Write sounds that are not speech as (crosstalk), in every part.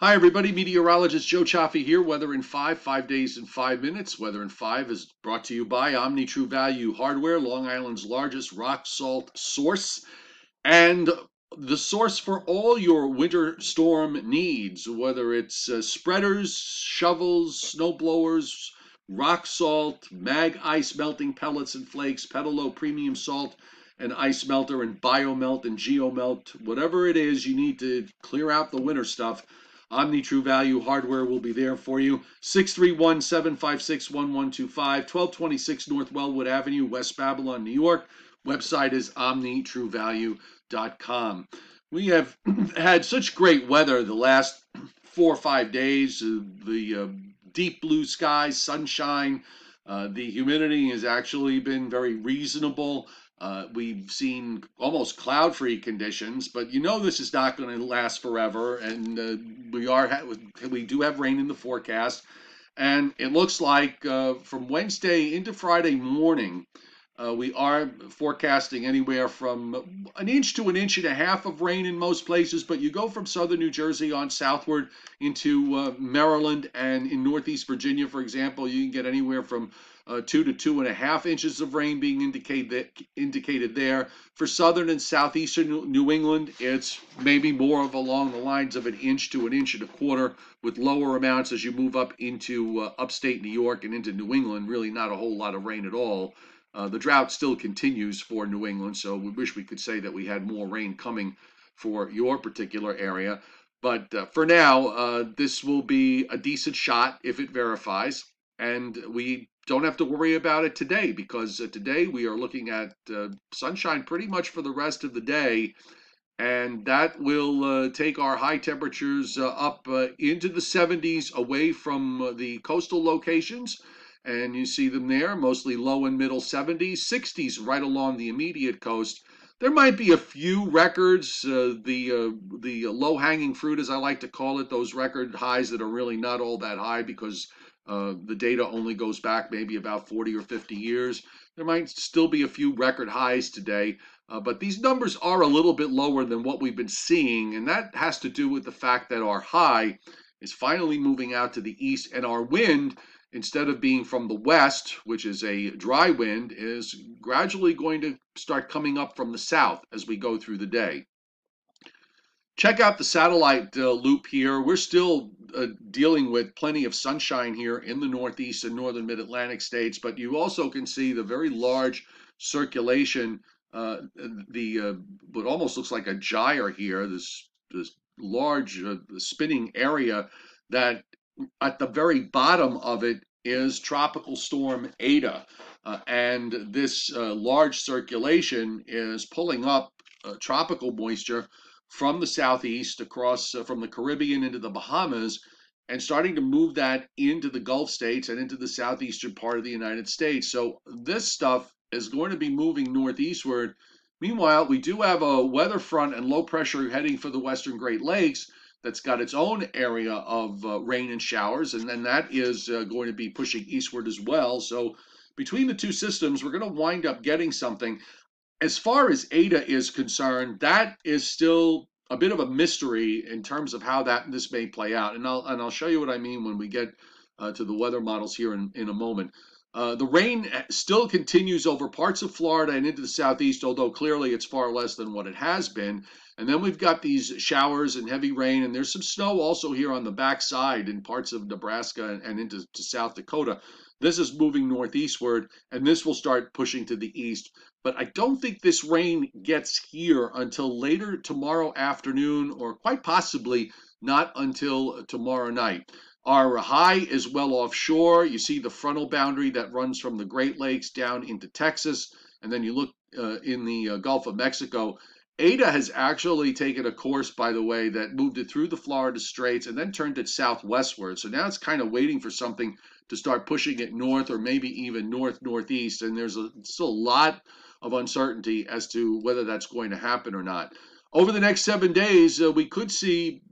Hi, everybody. Meteorologist Joe Cioffi here. Weather in five, five days in five minutes. Weather in five is brought to you by Omni True Value Hardware, Long Island's largest rock salt source, and the source for all your winter storm needs, whether it's uh, spreaders, shovels, snow blowers, rock salt, mag ice melting pellets and flakes, Petalo premium salt and ice melter and biomelt and geomelt, whatever it is you need to clear out the winter stuff Omni True Value Hardware will be there for you. 631 756 1125, 1226 North Wellwood Avenue, West Babylon, New York. Website is omnitruevalue.com. We have (clears throat) had such great weather the last four or five days. Uh, the uh, deep blue skies, sunshine. Uh, the humidity has actually been very reasonable. Uh, we've seen almost cloud-free conditions, but you know this is not going to last forever, and uh, we are we do have rain in the forecast, and it looks like uh, from Wednesday into Friday morning, uh, we are forecasting anywhere from an inch to an inch and a half of rain in most places, but you go from southern New Jersey on southward into uh, Maryland and in northeast Virginia, for example, you can get anywhere from uh, two to two and a half inches of rain being indicated indicated there. For southern and southeastern New England, it's maybe more of along the lines of an inch to an inch and a quarter, with lower amounts as you move up into uh, upstate New York and into New England. Really, not a whole lot of rain at all. Uh, the drought still continues for New England, so we wish we could say that we had more rain coming for your particular area. But uh, for now, uh, this will be a decent shot if it verifies. And we don't have to worry about it today because uh, today we are looking at uh, sunshine pretty much for the rest of the day. And that will uh, take our high temperatures up into the 70s away from the coastal locations. And you see them there, mostly low and middle 70s, 60s right along the immediate coast. There might be a few records, the the low hanging fruit, as I like to call it, those record highs that are really not all that high because uh, the data only goes back maybe about 40 or 50 years. There might still be a few record highs today, uh, but these numbers are a little bit lower than what we've been seeing, and that has to do with the fact that our high is finally moving out to the east, and our wind, instead of being from the west, which is a dry wind, is gradually going to start coming up from the south as we go through the day. Check out the satellite uh, loop here. We're still uh, dealing with plenty of sunshine here in the Northeast and Northern Mid Atlantic states, but you also can see the very large circulation. Uh, the uh, what almost looks like a gyre here. This this large uh, spinning area that at the very bottom of it is tropical storm Eta. uh, and this uh, large circulation is pulling up tropical moisture from the southeast across uh, from the Caribbean into the Bahamas and starting to move that into the Gulf states and into the southeastern part of the United States. So this stuff is going to be moving northeastward. Meanwhile, we do have a weather front and low pressure heading for the western Great Lakes that's got its own area of uh, rain and showers, and then that is uh, going to be pushing eastward as well. So between the two systems, we're going to wind up getting something as far as Eta is concerned, that is still a bit of a mystery in terms of how that this may play out, and I'll and I'll show you what I mean when we get uh, to the weather models here in, in a moment. Uh, the rain uh, still continues over parts of Florida and into the southeast, although clearly it's far less than what it has been. And then we've got these showers and heavy rain, and there's some snow also here on the backside in parts of Nebraska and, and into South Dakota. This is moving northeastward, and this will start pushing to the east. But I don't think this rain gets here until later tomorrow afternoon, or quite possibly not until tomorrow night. Our high is well offshore. You see the frontal boundary that runs from the Great Lakes down into Texas, and then you look uh, in the uh, Gulf of Mexico. Eta has actually taken a course, by the way, that moved it through the Florida Straits and then turned it southwestward. So now it's kind of waiting for something to start pushing it north or maybe even north northeast. And there's a, still a lot of uncertainty as to whether that's going to happen or not. Over the next seven days, uh, we could see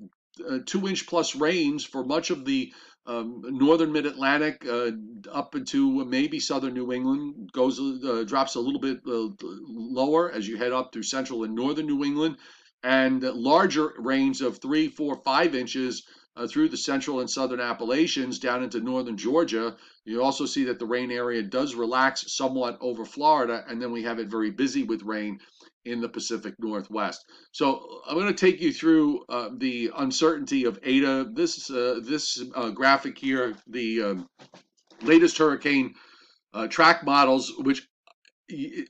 uh, two inch plus rains for much of the um, northern mid Atlantic uh, up into maybe southern New England. Goes uh, drops a little bit uh, lower as you head up through central and northern New England, and larger rains of three, four, five inches uh, through the central and southern Appalachians down into northern Georgia. You also see that the rain area does relax somewhat over Florida, and then we have it very busy with rain in the Pacific Northwest. So I'm going to take you through uh, the uncertainty of Eta. This uh, this uh, graphic here, the um, latest hurricane uh, track models, which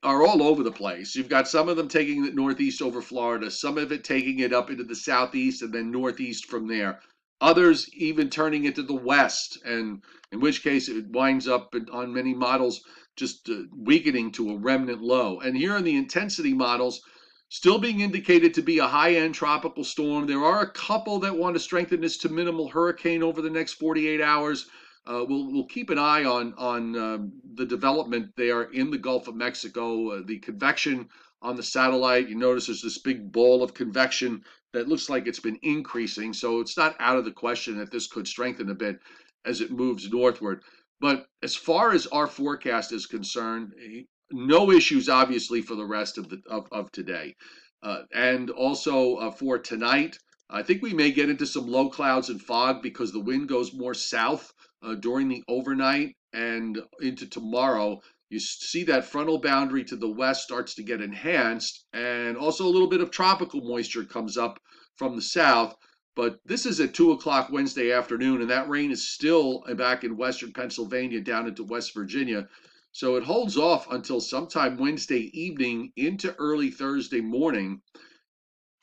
are all over the place. You've got some of them taking it northeast over Florida, some of it taking it up into the southeast and then northeast from there. Others even turning it to the west, and in which case it winds up on many models just uh, weakening to a remnant low. And here in the intensity models, still being indicated to be a high end tropical storm. There are a couple that want to strengthen this to minimal hurricane over the next 48 hours. Uh, we'll we'll keep an eye on on um, the development there in the Gulf of Mexico. Uh, the convection on the satellite, you notice there's this big ball of convection that looks like it's been increasing. So it's not out of the question that this could strengthen a bit as it moves northward. But as far as our forecast is concerned, eh, no issues obviously for the rest of the of, of today, uh, and also uh, for tonight. I think we may get into some low clouds and fog because the wind goes more south uh, during the overnight and into tomorrow. You see that frontal boundary to the west starts to get enhanced, and also a little bit of tropical moisture comes up from the south. But this is at 2 o'clock Wednesday afternoon, and that rain is still back in western Pennsylvania down into West Virginia. So it holds off until sometime Wednesday evening into early Thursday morning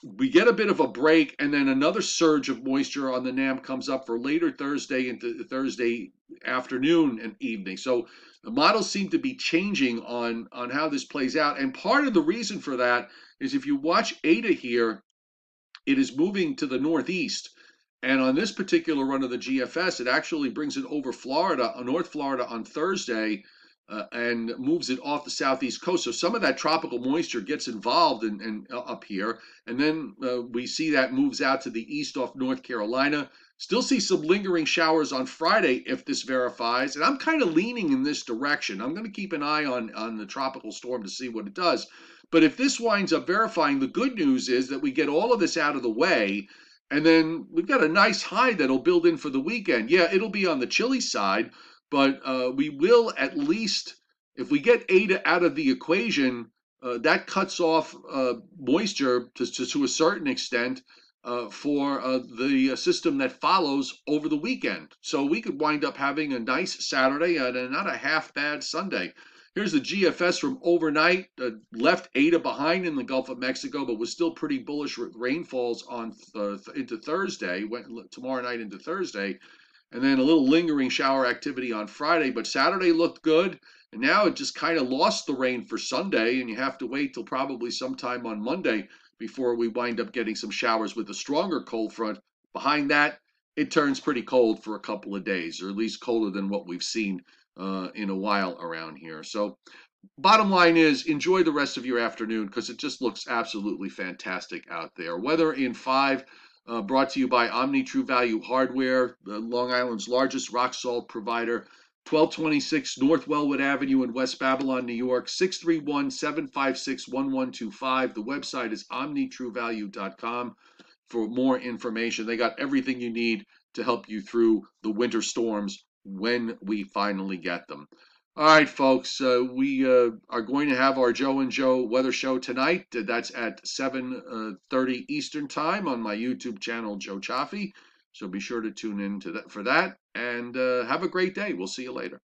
we get a bit of a break and then another surge of moisture on the NAM comes up for later Thursday into Thursday afternoon and evening. So the models seem to be changing on on how this plays out and part of the reason for that is if you watch Eta here it is moving to the northeast and on this particular run of the GFS it actually brings it over Florida, uh, North Florida on Thursday uh, and moves it off the southeast coast. So some of that tropical moisture gets involved in, in uh, up here, and then uh, we see that moves out to the east off North Carolina. Still see some lingering showers on Friday if this verifies, and I'm kind of leaning in this direction. I'm going to keep an eye on on the tropical storm to see what it does. But if this winds up verifying, the good news is that we get all of this out of the way. And then we've got a nice high that'll build in for the weekend. Yeah, it'll be on the chilly side, but uh, we will at least, if we get Eta out of the equation, uh, that cuts off uh, moisture to, to, to, a certain extent uh, for uh, the uh, system that follows over the weekend. So we could wind up having a nice Saturday and not a half bad Sunday. Here's the GFS from overnight. left Eta behind in the Gulf of Mexico, but was still pretty bullish with rainfalls on th- into Thursday. Went tomorrow night into Thursday and then a little lingering shower activity on Friday. But Saturday looked good, and now it just kind of lost the rain for Sunday, and you have to wait till probably sometime on Monday before we wind up getting some showers with a stronger cold front. Behind that, it turns pretty cold for a couple of days, or at least colder than what we've seen uh, in a while around here. So, bottom line is enjoy the rest of your afternoon because it just looks absolutely fantastic out there. Weather in five uh, brought to you by Omni True Value Hardware, Long Island's largest rock salt provider. 1226 North Wellwood Avenue in West Babylon, New York, 631 756 1125. The website is omnitruevalue.com for more information. They got everything you need to help you through the winter storms when we finally get them. All right, folks, uh, we uh, are going to have our Joe and Joe weather show tonight. That's at 7.30 uh, Eastern Time on my YouTube channel, Joe Cioffi. So be sure to tune in to that for that. And uh, have a great day. We'll see you later.